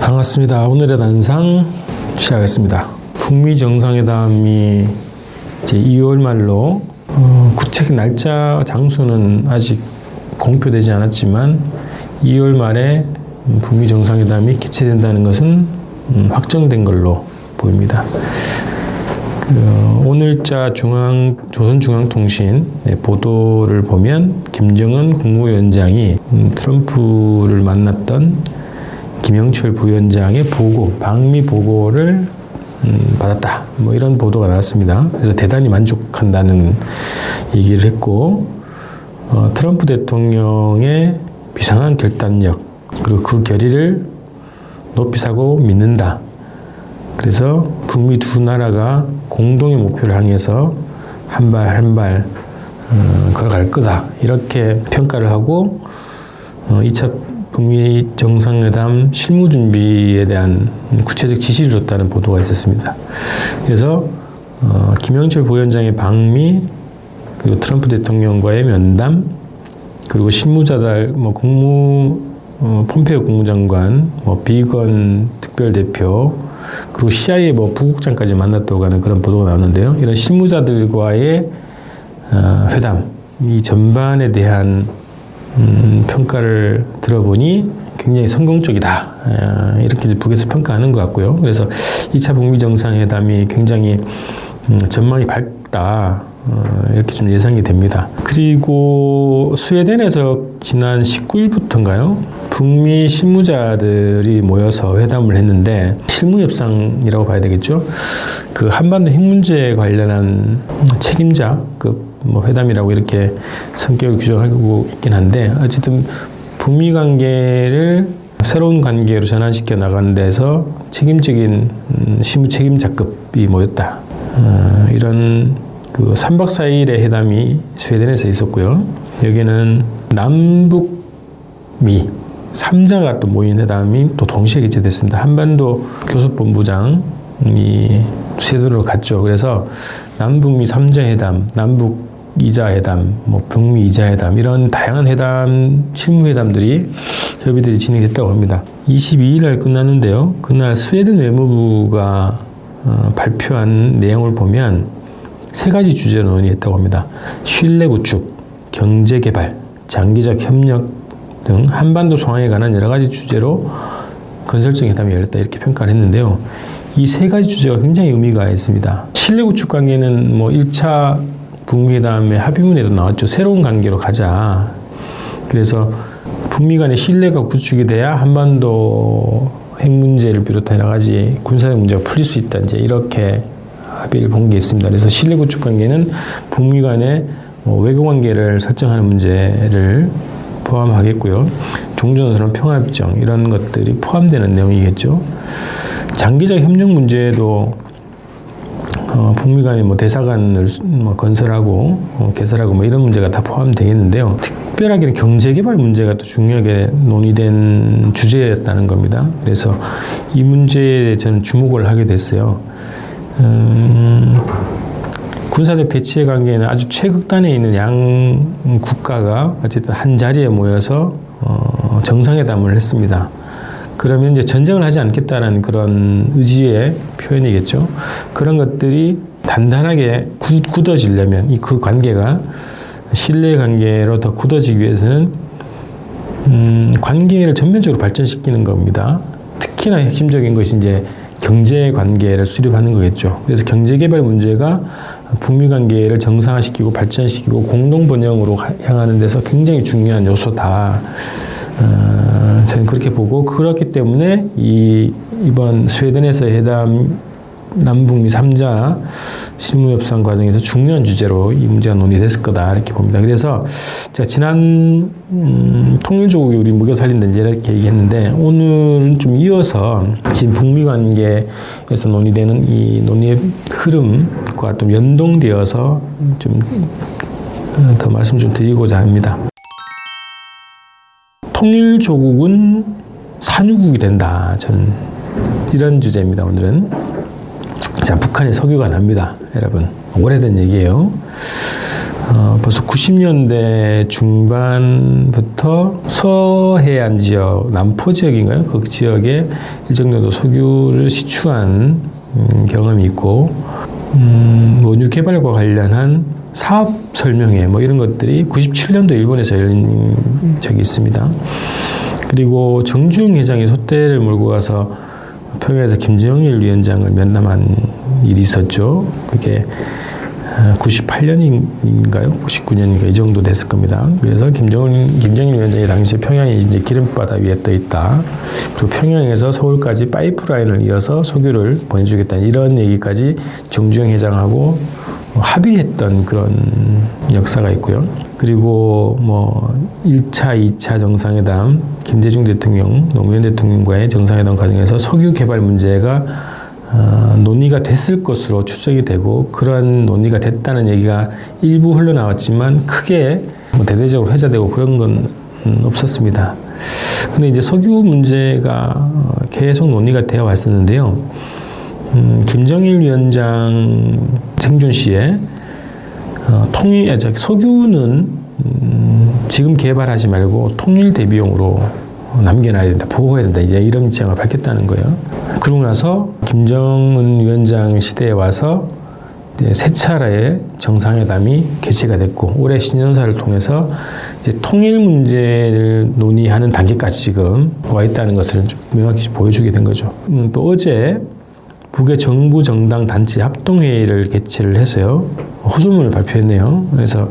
반갑습니다. 오늘의 단상 시작하겠습니다. 북미 정상회담이 이제 2월 말로 어, 구체적 날짜 장소는 아직 공표되지 않았지만 2월 말에 북미 정상회담이 개최된다는 것은 음, 확정된 걸로 보입니다. 그 오늘자 중앙 조선중앙통신 보도를 보면 김정은 국무위원장이 음, 트럼프를 만났던 김영철 부위원장의 보고, 방미 보고를 음, 받았다. 뭐 이런 보도가 나왔습니다. 그래서 대단히 만족한다는 얘기를 했고, 어, 트럼프 대통령의 비상한 결단력, 그리고 그 결의를 높이 사고 믿는다. 그래서 북미 두 나라가 공동의 목표를 향해서 한 발 한발 어, 걸어갈 거다. 이렇게 평가를 하고, 어, 2차 북미 정상회담 실무 준비에 대한 구체적 지시를 줬다는 보도가 있었습니다. 그래서 어, 김영철 부위원장의 방미 그리고 트럼프 대통령과의 면담 그리고 실무자들 뭐 국무 어, 폼페이오 국무장관 뭐 비건 특별대표 그리고 CIA 뭐 부국장까지 만났다고 하는 그런 보도가 나왔는데요. 이런 실무자들과의 어, 회담 이 전반에 대한 음, 평가를 들어보니 굉장히 성공적이다. 아, 이렇게 북에서 평가하는 것 같고요. 그래서 2차 북미 정상회담이 굉장히 음, 전망이 밝다. 어, 이렇게 좀 예상이 됩니다. 그리고 스웨덴에서 지난 19일부터인가요? 북미 실무자들이 모여서 회담을 했는데 실무협상이라고 봐야 되겠죠. 그 한반도 핵 문제에 관련한 책임자 그 뭐 회담이라고 이렇게 성격을 규정하고 있긴 한데 어쨌든 북미 관계를 새로운 관계로 전환시켜 나가는 데서 책임적인 음, 실무 책임자급이 모였다. 어, 이런 그 3박 4일의 회담이 스웨덴에서 있었고요. 여기는 남북미 3자가 또 모인 회담이 또 동시에 개최됐습니다. 한반도 교섭본부장이 스웨덴으로 갔죠. 그래서 남북미 3자 회담, 남북 이자 회담, 뭐 북미 이자 회담 이런 다양한 회담, 실무 회담들이 협의들이 진행됐다고 합니다. 22일 날 끝났는데요. 그날 스웨덴 외무부가 어, 발표한 내용을 보면 세 가지 주제로 논의했다고 합니다. 신뢰 구축, 경제 개발, 장기적 협력 등 한반도 상황에 관한 여러 가지 주제로 건설적인 회담이 열렸다 이렇게 평가를 했는데요. 이 세 가지 주제가 굉장히 의미가 있습니다. 신뢰 구축 관계는 뭐 1차 북미 회담의 합의문에도 나왔죠. 새로운 관계로 가자. 그래서 북미 간의 신뢰가 구축이 돼야 한반도 핵 문제를 비롯한 여러 가지 군사적 문제가 풀릴 수 있다. 이제 이렇게 합의를 본 게 있습니다. 그래서 신뢰 구축 관계는 북미 간의 뭐 외교 관계를 설정하는 문제를 포함하겠고요. 종전선언 평화협정 이런 것들이 포함되는 내용이겠죠. 장기적 협력 문제도 어, 북미 간의 뭐 대사관을 뭐 건설하고 어, 개설하고 뭐 이런 문제가 다 포함되겠는데요. 특별하게 경제개발 문제가 또 중요하게 논의된 주제였다는 겁니다. 그래서 이 문제에 저는 주목을 하게 됐어요. 음, 군사적 대치의 관계에는 아주 최극단에 있는 양 국가가 어쨌든 한 자리에 모여서 어, 정상회담을 했습니다. 그러면 이제 전쟁을 하지 않겠다라는 그런 의지의 표현이겠죠. 그런 것들이 단단하게 굳어지려면 이 그 관계가 신뢰 관계로 더 굳어지기 위해서는 음, 관계를 전면적으로 발전시키는 겁니다. 특히나 핵심적인 것이 이제 경제 관계를 수립하는 거겠죠. 그래서 경제 개발 문제가 북미 관계를 정상화시키고 발전시키고 공동 번영으로 향하는 데서 굉장히 중요한 요소다. 어, 저는 그렇게 보고 그렇기 때문에 이 이번 스웨덴에서 회담 남북미 3자 실무협상 과정에서 중요한 주제로 이 문제가 논의됐을 거다 이렇게 봅니다. 그래서 제가 지난 음, 통일조국이 우리 무교 살린다 이렇게 얘기했는데 오늘 좀 이어서 지금 북미 관계에서 논의되는 이 논의의 흐름과 좀 연동되어서 좀더 어, 말씀 좀 드리고자 합니다. 통일조국은 산유국이 된다. 전 이런 주제입니다. 오늘은 자 북한의 석유가 납니다. 여러분 오래된 얘기예요. 어, 벌써 90년대 중반부터 서해안 지역, 남포 지역인가요? 그 지역에 일정 정도 석유를 시추한 음, 경험이 있고, 음, 원유 개발과 관련한 사업 설명회 뭐 이런 것들이 97년도 일본에서 열린 적이 있습니다. 그리고 정주영 회장이 소떼를 몰고 가서 평양에서 김정일 위원장을 면담한 일이 있었죠. 그게 98년인가요? 99년인가 이 정도 됐을 겁니다. 그래서 김정일, 김정일 위원장이 당시 평양이 이제 기름바다 위에 떠 있다. 그리고 평양에서 서울까지 파이프라인을 이어서 석유를 보내주겠다. 이런 얘기까지 정주영 회장하고 합의했던 그런 역사가 있고요. 그리고 뭐 1차, 2차 정상회담, 김대중 대통령, 노무현 대통령과의 정상회담 과정에서 석유 개발 문제가 어, 논의가 됐을 것으로 추정이 되고 그러한 논의가 됐다는 얘기가 일부 흘러나왔지만 크게 뭐 대대적으로 회자되고 그런 건 음, 없었습니다. 근데 이제 석유 문제가 어, 계속 논의가 되어 왔었는데요. 음, 김정일 위원장 생존 시에 어, 통일, 아, 석유는 음, 지금 개발하지 말고 통일 대비용으로 남겨놔야 된다, 보호해야 된다, 이제 이런 입장을 밝혔다는 거예요. 그러고 나서 김정은 위원장 시대에 와서 세 차례의 정상회담이 개최가 됐고 올해 신년사를 통해서 통일 문제를 논의하는 단계까지 지금 와 있다는 것을 명확히 보여주게 된 거죠. 음, 또 어제 북의 정부 정당 단체 합동회의를 개최를 해서요. 호소문을 발표했네요. 그래서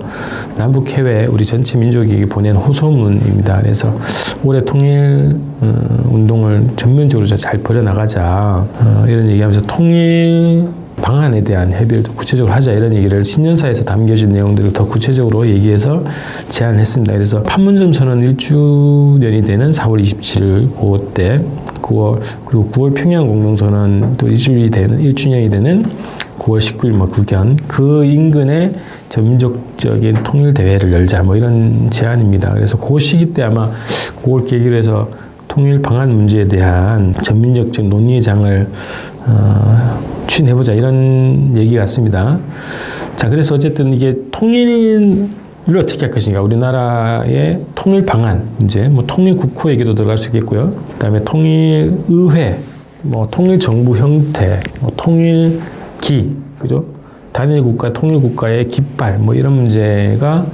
남북 해외 우리 전체 민족이 보낸 호소문입니다. 그래서 올해 통일 어, 운동을 전면적으로 잘 벌여나가자 어, 이런 얘기하면서 통일 방안에 대한 협의를 더 구체적으로 하자 이런 얘기를 신년사에서 담겨진 내용들을 더 구체적으로 얘기해서 제안했습니다. 그래서 판문점 선언 1주년이 되는 4월 27일 그때 9월 그리고 9월 평양 공동선언 또 1주년이 되는 1주년이 되는 9월 19일 뭐 국연 그 인근에 전민족적인 통일 대회를 열자 뭐 이런 제안입니다. 그래서 그 시기 때 아마 그걸 계기로 해서 통일 방안 문제에 대한 전민족적 논의 장을 어, 추진해보자 이런 얘기 같습니다. 자 그래서 어쨌든 이게 통일 을 어떻게 할 것인가 우리나라의 통일 방안 문제 뭐 통일 국호 얘기도 들어갈 수 있겠고요. 그다음에 통일 의회 뭐 통일 정부 형태 뭐 통일 기, 그죠? 단일 국가, 통일 국가의 깃발, 뭐 이런 문제가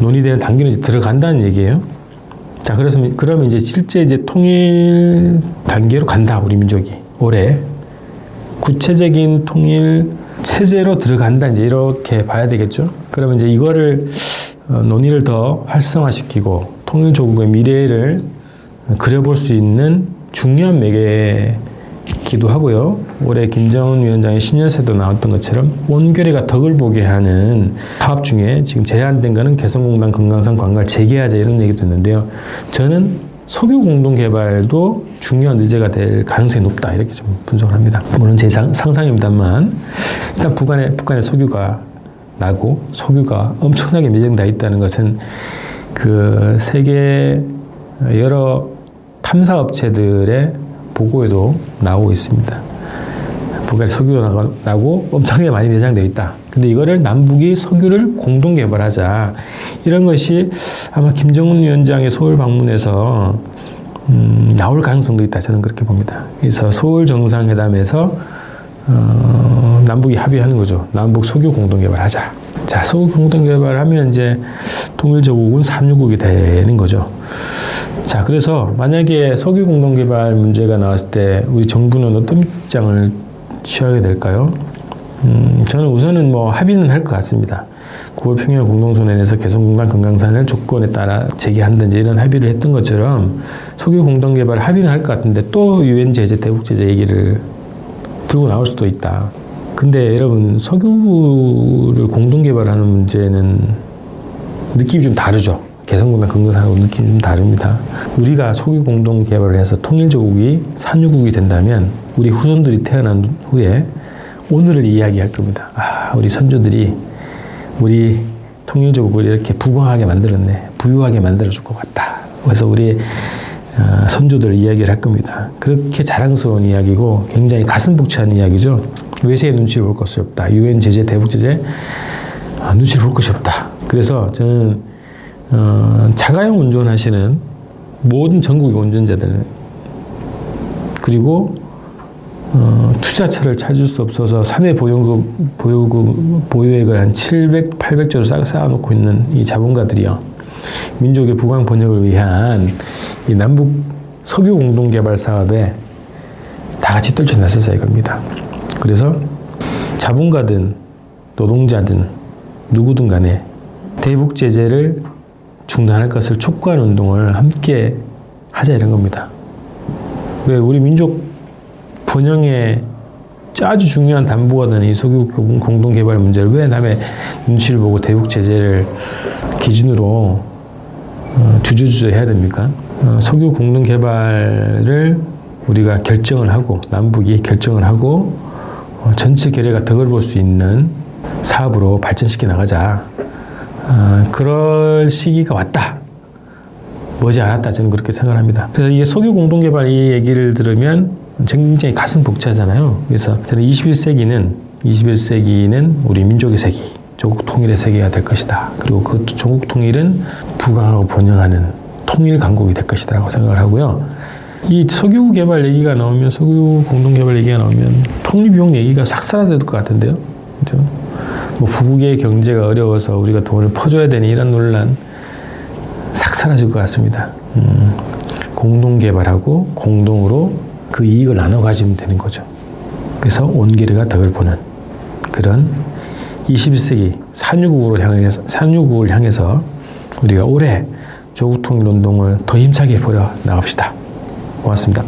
논의되는 단계로 이제 들어간다는 얘기예요. 자, 그래서 그러면 이제 실제 이제 통일 단계로 간다, 우리 민족이. 올해. 구체적인 통일 체제로 들어간다, 이제 이렇게 봐야 되겠죠. 그러면 이제 이거를 어, 논의를 더 활성화시키고 통일조국의 미래를 그려볼 수 있는 중요한 매개 기도 하고요. 올해 김정은 위원장의 신년세도 나왔던 것처럼 원결의가 덕을 보게 하는 사업 중에 지금 제한된 거는 개성공단 건강상 관광을 재개하자 이런 얘기도 있는데요. 저는 석유 공동 개발도 중요한 의제가 될 가능성이 높다 이렇게 좀 분석을 합니다. 물론 제 상, 상상입니다만 일단 북한에 북한에 석유가 나고 석유가 엄청나게 매장돼 있다는 것은 그 세계 여러 탐사 업체들의 보고에도 나오고 있습니다. 북한에 석유가 나고 엄청나게 많이 매장되어 있다. 근데 이거를 남북이 석유를 공동 개발하자. 이런 것이 아마 김정은 위원장의 서울 방문에서 음, 나올 가능성도 있다. 저는 그렇게 봅니다. 그래서 서울 정상회담에서 어, 남북이 합의하는 거죠. 남북 석유 공동 개발하자. 자, 석유 공동 개발하면 이제 통일조국은 삼유국이 되는 거죠. 자, 그래서 만약에 석유 공동 개발 문제가 나왔을 때 우리 정부는 어떤 입장을 취하게 될까요? 음, 저는 우선은 뭐 합의는 할 것 같습니다. 9월 평양 공동선언에서 개성공단 금강산을 조건에 따라 재개한다든지 이런 합의를 했던 것처럼 석유 공동 개발 합의는 할 것 같은데 또 유엔 제재, 대북 제재 얘기를 들고 나올 수도 있다. 근데 여러분 석유를 공동 개발하는 문제는 느낌이 좀 다르죠. 개성공단 근거사하고 느낌이 좀 다릅니다. 우리가 석유 공동 개발을 해서 통일조국이 산유국이 된다면 우리 후손들이 태어난 후에 오늘을 이야기할 겁니다. 아, 우리 선조들이 우리 통일조국을 이렇게 부강하게 만들었네. 부유하게 만들어줄 것 같다. 그래서 우리 어, 선조들 이야기를 할 겁니다. 그렇게 자랑스러운 이야기고 굉장히 가슴 벅찬 이야기죠. 외세의 눈치를 볼 것이 없다. 유엔 제재, 대북 제재 아, 눈치를 볼 것이 없다. 그래서 저는 어, 자가용 운전하시는 모든 전국의 운전자들 그리고 어, 투자처를 찾을 수 없어서 사내 보유금, 보유금, 보유액을 한 700, 800조를 쌓, 쌓아놓고 있는 이 자본가들이요. 민족의 부강 번영을 위한 이 남북 석유 공동 개발 사업에 다 같이 떨쳐났었어 이겁니다. 그래서 자본가든 노동자든 누구든 간에 대북 제재를 중단할 것을 촉구하는 운동을 함께 하자 이런 겁니다. 왜 우리 민족 번영에 아주 중요한 담보가 되는 이 석유 공동 개발 문제를 왜 남의 눈치를 보고 대북 제재를 기준으로 어, 주저주저 해야 됩니까? 어, 석유 공동 개발을 우리가 결정을 하고 남북이 결정을 하고 어, 전체 결의가 덕을 볼 수 있는 사업으로 발전시켜 나가자. 어, 그럴 시기가 왔다. 머지 않았다. 저는 그렇게 생각합니다. 그래서 이게 석유 공동 개발 이 얘기를 들으면 굉장히 가슴 벅차잖아요. 그래서 저는 21세기는 21세기는 우리 민족의 세기, 조국 통일의 세계가 될 것이다. 그리고 그 조국 통일은 부강하고 번영하는 통일 강국이 될 것이다라고 생각을 하고요. 이 석유 개발 얘기가 나오면 석유 공동 개발 얘기가 나오면 통일 비용 얘기가 싹 사라질 것 같은데요. 그죠? 뭐 부국의 경제가 어려워서 우리가 돈을 퍼줘야 되는 이런 논란 싹 사라질 것 같습니다. 음, 공동 개발하고 공동으로 그 이익을 나눠 가지면 되는 거죠. 그래서 온기르가 덕을 보는 그런 21세기 산유국으로 향해서 산유국을 향해서 우리가 올해 조국 통일 운동을 더 힘차게 벌여 나갑시다. 고맙습니다.